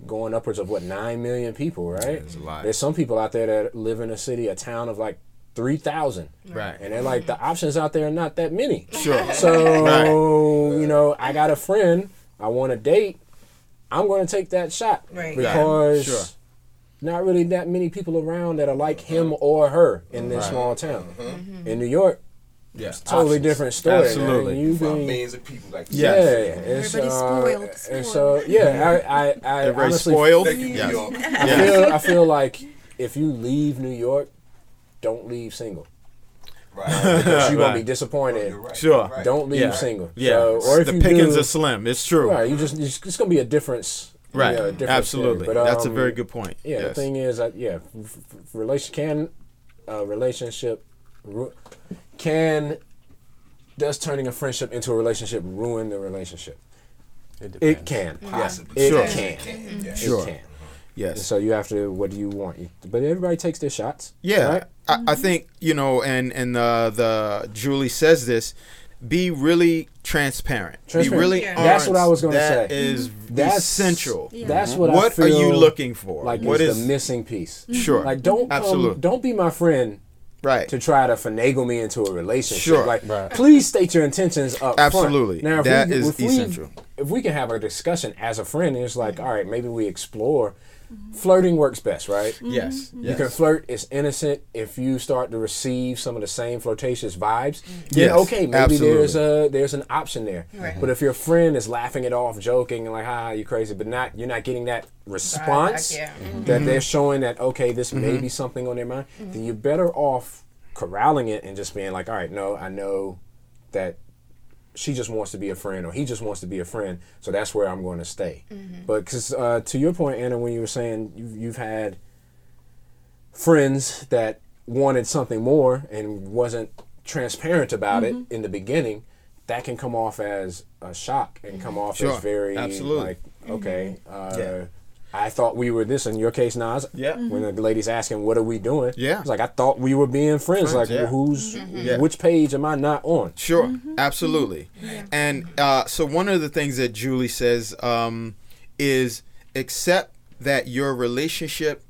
going upwards of what nine million people, right? There's a lot. There's some people out there that live in a city, a town of like three thousand, right and they're like the options out there are not that many. sure So you know, I got a friend. I want to date. I'm going to take that shot Right. because Sure. not really that many people around that are like him or her in this small town. Mm-hmm. In New York, yeah totally Options. different story. Absolutely. man. You Find can- millions of people like yeah, Yes. it's, Everybody's uh, spoiled, and so yeah, I, I, I Everybody's honestly spoiled Thank you, Yes. I feel, I feel like if you leave New York, don't leave single. Right. because you're gonna be disappointed. You're right. Sure. Right. Don't leave Yeah. single. Yeah, So, or if the you pickings do, are slim. It's true. right, you just it's, it's gonna be a difference. you Right. know, a difference Absolutely. there. But, That's a um, very good point. Yeah, the thing is, that yeah, f- f- relation can uh, relationship ru- can does turning a friendship into a relationship ruin the relationship? It, It can. Possibly. It Sure. can. Can, yeah. Sure. It can. And Yes. so you have to. What do you want? But everybody takes their shots. Yeah, Right? I, I think you know, and and uh, the Julie says this: be really transparent. Transparent. Be really Yeah. That's what I was gonna say. is That's essential. Yeah. That's what. I What are you looking for? Like what is is the missing piece? sure? Like don't come, Absolutely. don't be my friend right. to try to finagle me into a relationship. Sure. Like, Right. please state your intentions up front. Absolutely. Now, if That we, is if we- essential. if we can have a discussion as a friend, it's like, all right, maybe we explore. Flirting works best, right? Mm-hmm. Yes. You can flirt. It's innocent. If you start to receive some of the same flirtatious vibes, Yes, then okay, maybe there's a there's an option there. Right. But if your friend is laughing it off, joking, and like, "Ha, you crazy," but not you're not getting that response yeah. Mm-hmm. that they're showing that okay, this may mm-hmm. be something on their mind, mm-hmm. then you're better off corralling it and just being like, "All right, no, I know that she just wants to be a friend or he just wants to be a friend so that's where i'm going to stay but because uh, to your point anna when you were saying you've, you've had friends that wanted something more and wasn't transparent about it in the beginning that can come off as a shock and come off Sure. as very Absolutely. like okay uh, Yeah. I thought we were this. In your case, Nas. Yeah. Mm-hmm. When the lady's asking, "What are we doing?" Yeah. It's like I thought we were being friends. Friends, like, yeah. who's mm-hmm. Yeah. which page am I not on? Sure, mm-hmm. absolutely. And uh, so one of the things that Julie says um, is accept that your relationship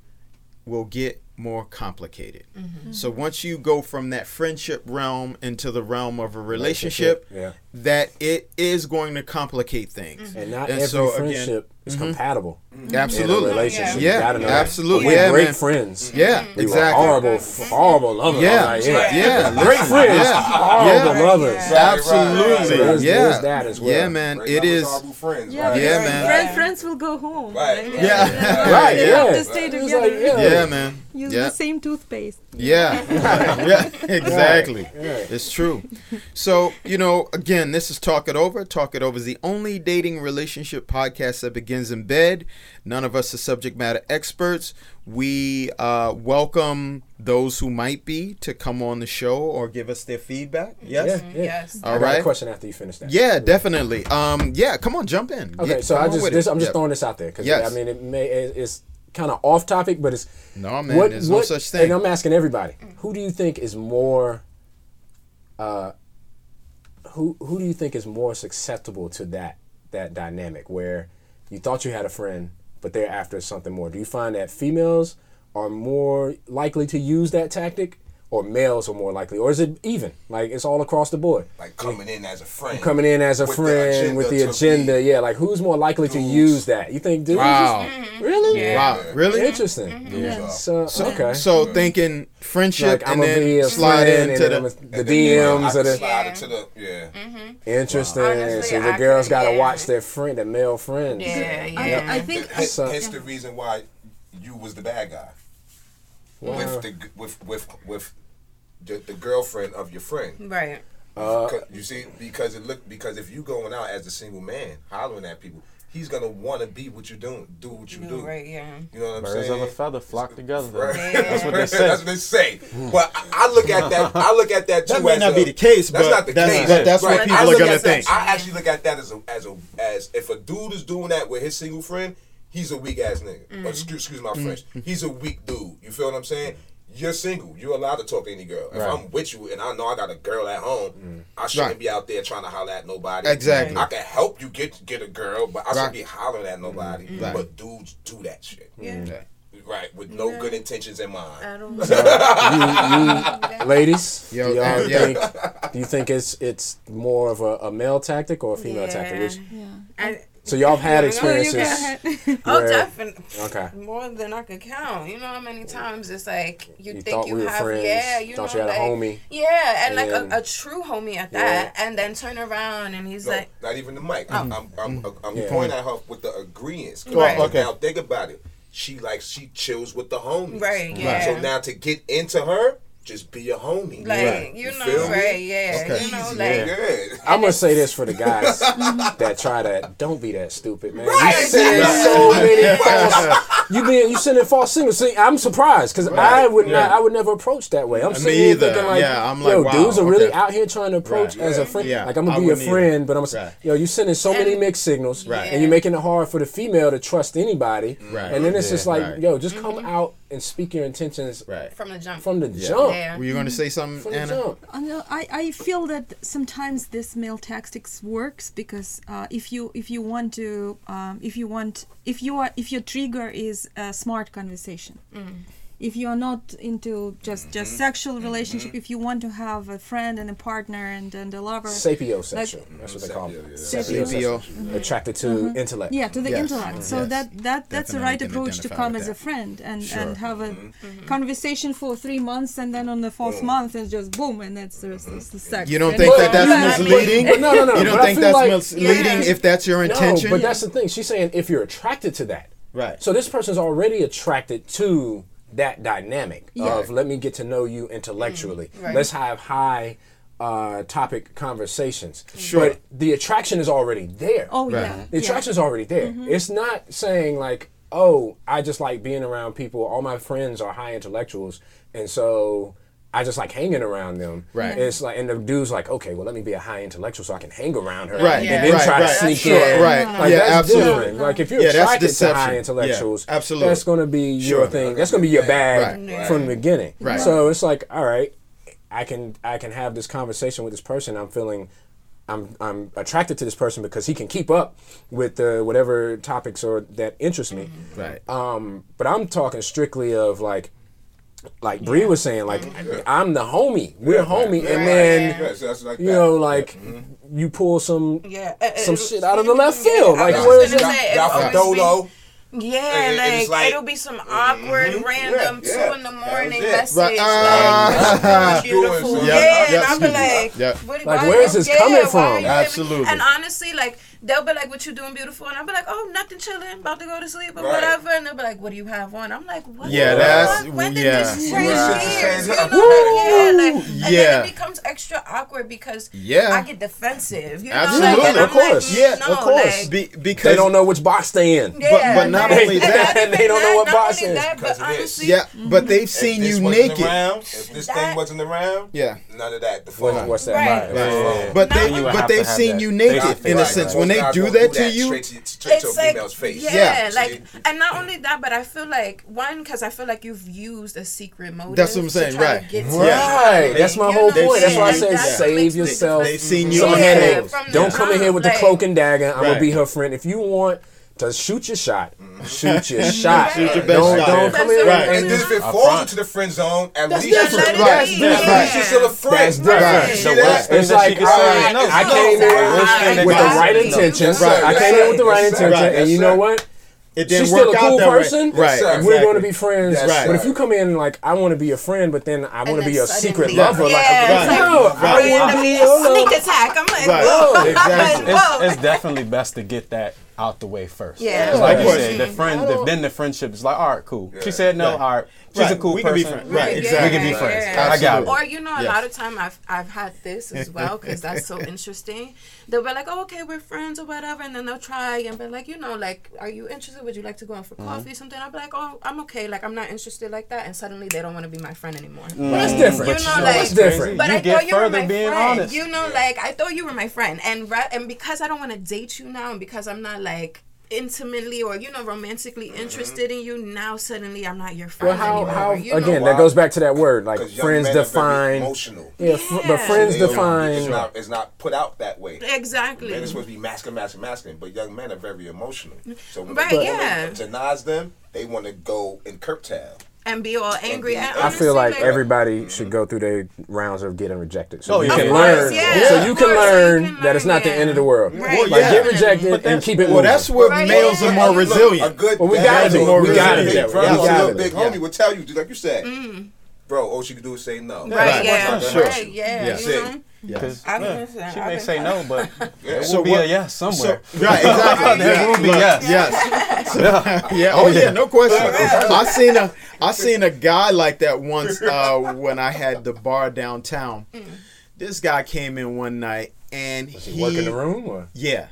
will get more complicated. So once you go from that friendship realm into the realm of a relationship, Yeah. That it is going to complicate things. And not And every so, again- friendship is mm-hmm. compatible mm-hmm. in a Absolutely. relationship. Yeah, You gotta know absolutely. We're Yeah, great man. friends. Yeah, We were exactly. horrible, mm-hmm. horrible lovers. Yeah, Like, yeah, Great friends, yeah. horrible Yeah. lovers. Yeah. Right, right, Absolutely. right. There's- yeah. there's that as well. Yeah, man. Great It lovers, is. horrible friends. Yeah, right? Yeah, because man. Friend, friends will go home. Right. Like, Yeah. Right, They yeah. have to stay It's together. like, yeah. Yeah, man. Use Yeah. the same toothpaste. Yeah, yeah, exactly. It's true. So, you know, again, this is Talk It Over. Talk It Over is the only dating relationship podcast that begins in bed. None of us are subject matter experts. We uh, welcome those who might be to come on the show or give us their feedback. Yes? Yeah, yeah. Yes. All I got a question after you finish that. Yeah, definitely. Um, yeah, come on, jump in. Okay, Yeah, so I just this. I'm just Yep. throwing this out there because Yes. I mean it may it, it's kind of off topic, but it's No, man, there's no such thing. And I'm asking everybody, who do you think is more, uh, who who do you think is more susceptible to that that dynamic where you thought you had a friend, but they're after something more? Do you find that females are more likely to use that tactic, or males are more likely, or is it even? Like it's all across the board. Like coming in as a friend. Coming in as a With the friend with the agenda, be- yeah. Like who's more likely to use that? You think dudes? Wow. Mm-hmm. Really? Yeah. Wow. Really? Interesting. Mm-hmm. Yeah. So, So, okay. so thinking friendship like I'm and gonna then a slide friend into the. The And you know, I DMs can or the slide into the yeah. Mm-hmm. interesting. Honestly, so the I girls got to yeah. watch their friend, their male friends. Yeah, I, yeah. I think Hence, So- the reason why you was the bad guy Wow. with the with with with the, the girlfriend of your friend. Right. Uh, 'Cause- you see, because it look because if you going out as a single man hollering at people, he's gonna want to be what you're doing, do what you do. Right. Yeah. You know what I'm Birds saying? of a feather flock together. Right. That's what they say. That's what they say. But I, I look at that. I look at that too. That may not a- be the case, That's but not the that's, case. but that's what Right. people I are gonna at that- think. I actually look at that as a as a as if a dude is doing that with his single friend, he's a weak ass nigga. Mm-hmm. Or excuse, excuse my mm-hmm. French. He's a weak dude. You feel what I'm saying? You're single. You're allowed to talk to any girl. If Right. I'm with you and I know I got a girl at home, mm. I shouldn't Right. be out there trying to holler at nobody. Exactly. I can help you get get a girl, but I Right. shouldn't be hollering at nobody. Mm-hmm. Right. But dudes do that shit. Yeah. Mm. Right, with no good intentions in mind. I don't. you, you, ladies, Yo, do y'all yeah. think? Do you think it's it's more of a, a male tactic or a female Yeah. tactic? Which, yeah. I, so y'all have had Yeah, Oh, experiences. go ahead. oh, definitely. Okay. More than I could count. You know how many times it's like you, You think you we have, friends, yeah, you thought know, you had a homie. yeah, and like a, a true homie at that, and then turn around and he's No, like, not even the mic. Oh. I'm, I'm, I'm, I'm Yeah. pointing at her with the agreements. 'Cause Right. okay. Now think about it. She like she chills with the homies. Right, yeah. So now to get into her, just be a homie. Like Right. you know, feel me? right? Yeah, Okay. you know, Easy, like yeah. I'm gonna say this for the guys that try to don't be that stupid, man. Right. You sending Yeah. so many false. You being you sending false signals. See, I'm surprised because I would not. I would never approach that way. I'm Me sitting here either. thinking like, Yeah, I'm like, yo, wow, dudes are really out here trying to approach Right. as a friend. Yeah, Like I'm gonna be a wouldn't either. friend, but I'm Right. yo, you sending so many mixed signals, Right. and you're making it hard for the female to trust anybody. Right. And then it's just like, yo, just come mm-hmm. out and speak your intentions Right. from the jump. from the Yeah. jump. Yeah. Were you going to say something, From the Anna? jump. Uh, no, I, I feel that sometimes this male tactics works because uh, if you if you want to um, if you want if you are if your trigger is a smart conversation if you are not into just just mm-hmm. sexual mm-hmm. relationship if you want to have a friend and a partner and, and a lover Sapiosexual. That's what they call it. Sapio, Sapio. Mm-hmm. Attracted to intellect. yeah to the Yes. intellect so Yes. that that that's the right approach to come with as a friend and Sure. and have a Mm-hmm. conversation for three months and then on the fourth month it's just boom and that's the, that's the sex You don't think that that's misleading? no, no, no. You don't think that's misleading if that's your intention? No, but that's the thing. She's saying if you're attracted to that. Right. So this person's already attracted to that dynamic Yeah. of let me get to know you intellectually. Right. Let's have high uh, topic conversations. Sure. But the attraction is already there. oh Right. yeah The yeah. Mm-hmm. attraction is already there. It's not saying like, oh, I just like being around people. All my friends are high intellectuals, and so I just like hanging around them. Right. It's like, and the dude's like, okay, well, let me be a high intellectual so I can hang around her. Right, And Yeah. then right, try right. to sneak Sure, in. right. Like, Yeah, that's absolutely. different. Like if you're Yeah, attracted to high Yeah, intellectuals, absolutely. that's going to be Sure. your thing. That's going to be your bag Right. from the beginning. Right. So it's like, all right, I can I can have this conversation with this person. I'm feeling. I'm, I'm attracted to this person because he can keep up with the whatever topics or that interest me. Right. Um, but I'm talking strictly of like, like Bree was saying, like I'm the homie. We're homie, and then Yeah, so like you know, like you pull some Yeah, uh, some uh, shit out of the left field. Like was where's gonna your say, Got it'll from always be- Dolo. Yeah, like, like- it'll be some awkward, random yeah, two in the morning that message. Right, Like. "What's doing, beautiful. Doing Yeah. Yep, and I'll be like, Yep. what, Like, why where this yeah, coming from? are you Absolutely. And honestly, like, they'll be like, what you doing, beautiful? And I'll be like, oh, nothing, chilling, about to go to sleep or Right. whatever. And they'll be like, what do you have on? I'm like, what? Yeah, the that's- fuck? When did yeah. this Right. change Right. gears? You know, Woo! like, yeah, like, and Yeah. then it becomes extra awkward because Yeah. I get defensive. You know, Absolutely. like, Of I'm like, course. mm, Yeah, no, of course. like, Be, because they don't know which box they in. yeah, but not like- only that- not They don't know what not box only is. that, but Because honestly, Yeah, but they've seen you naked. If this thing wasn't around, Yeah. none of that. The phone. what's that? Right. Right. But they, only- You would but have they've seen you naked in a sense. When they do won't that to you, straight to, straight to a like female's face. yeah, Yeah. like See? and not only that, but I feel like one because I feel like you've used a secret motive. That's what I'm saying, try to right. to Right. you. That's my You whole know, point. That's why I and said save yourself. they've seen you some on Yeah, headaches. from the Don't come in here with the cloak and dagger. I'm gonna be her friend. If you want to shoot your shot, shoot your shot. Shoot your best don't shot. don't come in That's Right. and And then if it falls into the friend zone, at That's least different. At Right. least Right. you're still a friend. That's different. Right. So See that? worst thing It's like, she can say alright, no, I came in with the happen. right No. intentions. Right. I came in with the right Yes, intention, and you know what? it didn't She's work still a cool person. way. Right. sir. We're exactly. going to be friends. Yes, Right. But if you come in like, I want to be a friend, but then I want to be a secret Yeah. lover, Yeah, like, it's like no, I Right. want to be a sneak attack. I'm like, Right. whoa. Exactly. It's, it's definitely best to get that out the way first. Yeah. like you said, the mm-hmm. friend, the, then the friendship is like, all right, cool. Yeah. She said no, Right. all right. She's Right. a cool We can be person. friends. Right, Yeah, exactly. We can be friends. yeah. I got it. Or you know, a Yes. lot of time I've I've had this as well because that's so interesting. They'll be like, "Oh, okay, we're friends or whatever," and then they'll try and be like, "You know, like, are you interested? Would you like to go out for mm-hmm. coffee, or something?" I'll be like, "Oh, I'm okay. Like, I'm not interested like that," and suddenly they don't want to be my friend anymore. Mm. Well, that's different. You know, like- that's different. But You I get thought you were my being friend. honest. You know, like I thought you were my friend, and right, and because I don't want to date you now, and because I'm not like intimately or you know romantically mm-hmm. interested in you, now suddenly I'm not your friend Well, how, anymore. how you again, why? that goes back to that word, like friends men are very define. emotional. Yeah, fr- but friends They define. It's not, it's not put out that way. exactly. Men are supposed to be masculine, masculine, masculine, but young men are very emotional. So when Right, the yeah. woman denies them, they want to go in curb tail. And be all angry. And I feel honestly, like everybody should go through their rounds of getting rejected, so Oh, you yeah. can Of learn. course, yeah. So you can course, so you learn can that it's learn, not the end of the world. Right, Like yeah. get rejected and keep it Well, moving. that's where Right, males yeah. are more resilient. A good Well, we gotta be. or a We gotta big be. brother We or gotta good be. big Yeah. homie would tell you, just like you said, mm. bro, all she could do is say no. Right, Right. yeah, Sure. yeah, Yes. you know. Yes. I've Yeah, been- she I've may been- say no, but there So will be what- a yes somewhere. Right, exactly. There will be Look, yes. Yes. yeah. Oh yeah. No question. I seen a I seen a guy like that once uh, when I had the bar downtown. This guy came in one night and Was he, he working the room or? Yeah.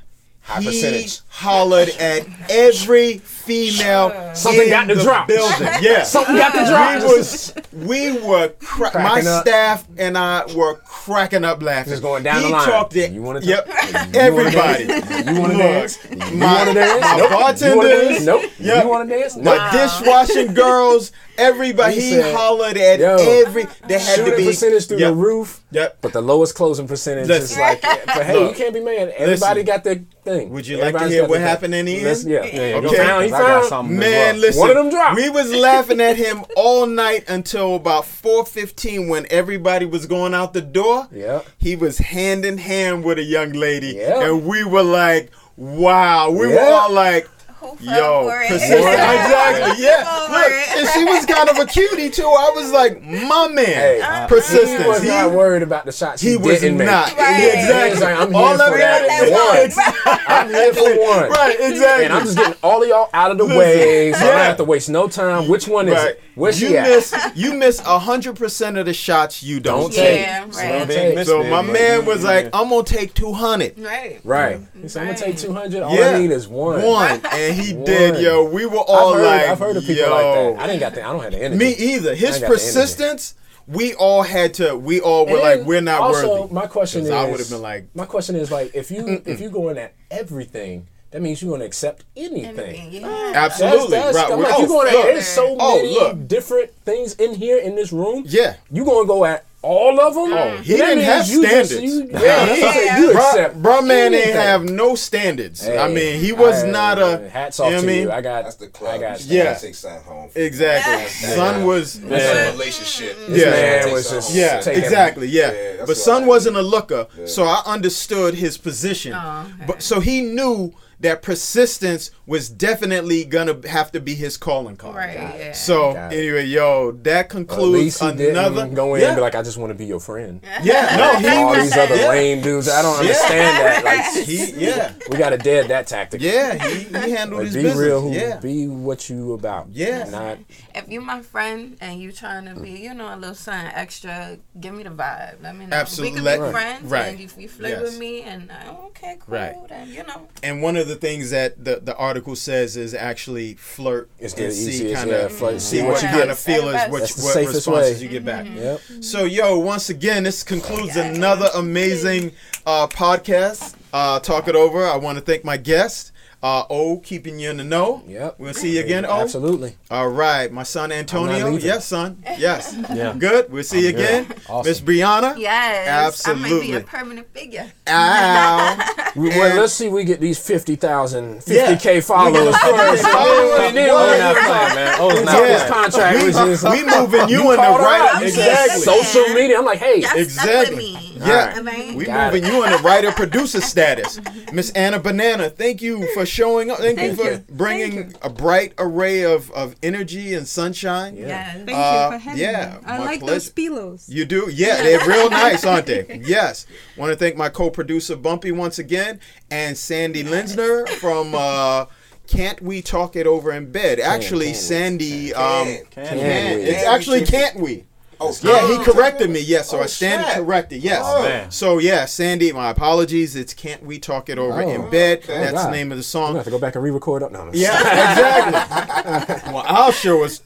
High he percentage. hollered at every female Something in got to the drop. building. Yeah. Something got to drop. We was we were cra- my up. staff and I were cracking up laughing. Just going down he the line. Talked it. You wanna Yep. You Everybody. You want to dance? You want to dance? my Nope. You wanna bartenders. dance? Nope. Yep. You want to dance? The Nope. dishwashing girls, everybody. He He, said, hollered at "Yo, every. They had to be percentage through Yep. the roof. Yep. But the lowest closing percentage is like, but hey, Look. you can't be mad. Everybody Listen. got their thing. Would you like to hear got what their happened in the end? Let's- Yeah, yeah, yeah. Okay. He found, he I got found. something as Man, well. listen. One of them dropped. We was laughing at him all night until about four fifteen when everybody was going out the door. Yep. He was hand in hand with a young lady, Yep. and we were like, "Wow!" We were Yep. all like. Who fell Yo, for it? persistent. exactly. Yeah. Look, it. and she was kind of a cutie too. I was like, my man, Hey, uh, persistence. He was He- not worried about the shots he, he was didn't make. not. Right. He Exactly. like, I'm All here of for that that is one. I'm here for one. Right, exactly. And I'm just getting all of y'all out of the way, so I don't have to waste no time. Which one is Right. it? Where's you she at? miss you miss hundred percent of the shots you don't, Don't take. Yeah, take. right. Don't take. So my Like, man was you- like, I'm gonna take two hundred. Right. Right. So I'm gonna take 200. All Yeah. I need is one. One, and he did, yo. We were all I've heard, like, I've heard of people yo. like that. I didn't got the. I don't have the energy. Me either. His ain't got the energy. persistence, we all had to. We all were And like, we're not also, worthy. my question 'Cause is, I would have been like, my question is like, if you if you go in at everything, that means you're gonna accept anything. Anything, yeah. absolutely, That's, that's, right? I'm we- like, oh, you going to, at, there's so Oh, many look. different things in here in this room. Yeah. You're gonna go at all of them? Oh, he didn't have standards. you, yeah, that's what I'm saying. You Bruh, accept. bruh man ain't anything. have no standards. I mean, he was I- not a. Hats you off know to what I mean? you. I got. That's the club. I got. Yeah. Take something home. Exactly. Yeah. Son was. That's Yeah. a relationship. Yeah. man was just. Yeah, exactly. Yeah, Yeah, but son I- wasn't a looker, so I understood his position. Oh, okay. But so he knew that persistence was definitely gonna have to be his calling card. Right. Yeah. So anyway, yo, that At concludes least he another. didn't go in yeah, and be like, I just want to be your friend. yeah, no, he All was. these other yeah, lame dudes, I don't understand that. Like, He, yeah, we got to dead that tactic. yeah, he, he handled Like, his be business. real, who, yeah, be what you about. Yeah. Not if you my friend and you trying to be, you know, a little something extra, give me the vibe. Let me know. Absolutely. We can be Right. friends, Right. and if you flirt Yes. with me, and I, okay, cool, Right. then you know. and one of the things that the, the article says is actually flirt It's and the see easiest, kind yeah, of flirt, see see what what you you kind of feel is what, the what responses way. you get back. Yep. So, yo, once again, this concludes another amazing uh, podcast. Uh, Talk it over. I want to thank my guest, uh, O, keeping you in the know. Yep. We'll see you again, O. Absolutely. All right, my son Antonio. leaving. Yes, son. Yes. Yeah. Good. We'll see you I'm good. again. Awesome. Miss Brianna. Yes, Absolutely. I might be a permanent figure. Ow. Well, let's see. We get these 50,000, 50k Yeah. followers first. followers. And then we'll not playing, man. Oh, it's we not talk Yeah. this contract, We- which is we moving you, in the right. Exactly. Social media. I'm like, hey, Y'all Exactly. Yeah. All right. We Got moving it. you in the writer producer status. Miss Anna Banana, thank you for showing up. Thank, Thank you for you. bringing a bright array of, of energy and sunshine. Yes. Thank Uh, you for having yeah, me. I like pleasure. those pillows. You do? Yeah, they're real nice, aren't they? Yes. Want to thank my co-producer Bumpy once again and Sandy Linsner from uh can't we talk it over in bed? Actually, can we? Sandy, um, Can. can. Can we? It's actually can't we? Oh, Yeah, he oh, corrected me. Yes, so Oh, I stand snap. corrected. Yes. Oh, man. So yeah, Sandy, my apologies. It's can't we talk it over Oh. in bed? Okay. That's the name of the song. gonna have to go back and re-record up. No, no. Yeah, exactly. well, I'll sure was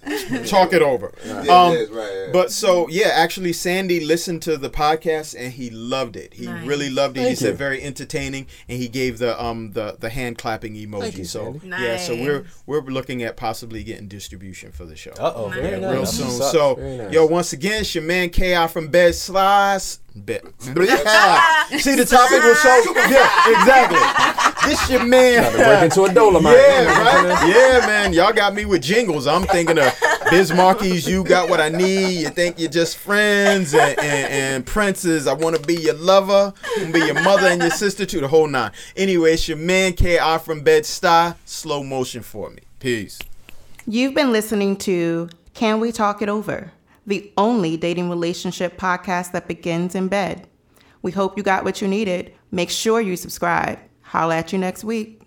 talk it over. Yeah, Um, it is, right, yeah. but so yeah, actually, Sandy listened to the podcast and he loved it. He Nice. really loved it. he Thank said you. very entertaining, and he gave the um the the hand clapping emoji. Thank you, so Sandy. yeah, so we're we're looking at possibly getting distribution for the show. Uh oh. Very Yeah, real nice. soon. So, Very nice. yo, once again, it's your man Ki from Bed Slice. Bed. See, the topic was so yeah, exactly. This your man. Break into a dolomite. Yeah, right. Yeah, man. Y'all got me with jingles. I'm thinking of Biz Markie's, "You Got What I Need." You think you're just friends, and, and, and Prince's "I Want to Be Your Lover," I'm be your mother and your sister too, the whole nine. Anyway, it's your man Ki from Bed Stuy. Slow motion for me. Peace. You've been listening to Can We Talk It Over, the only dating relationship podcast that begins in bed. We hope you got what you needed. Make sure you subscribe. Holla at you next week.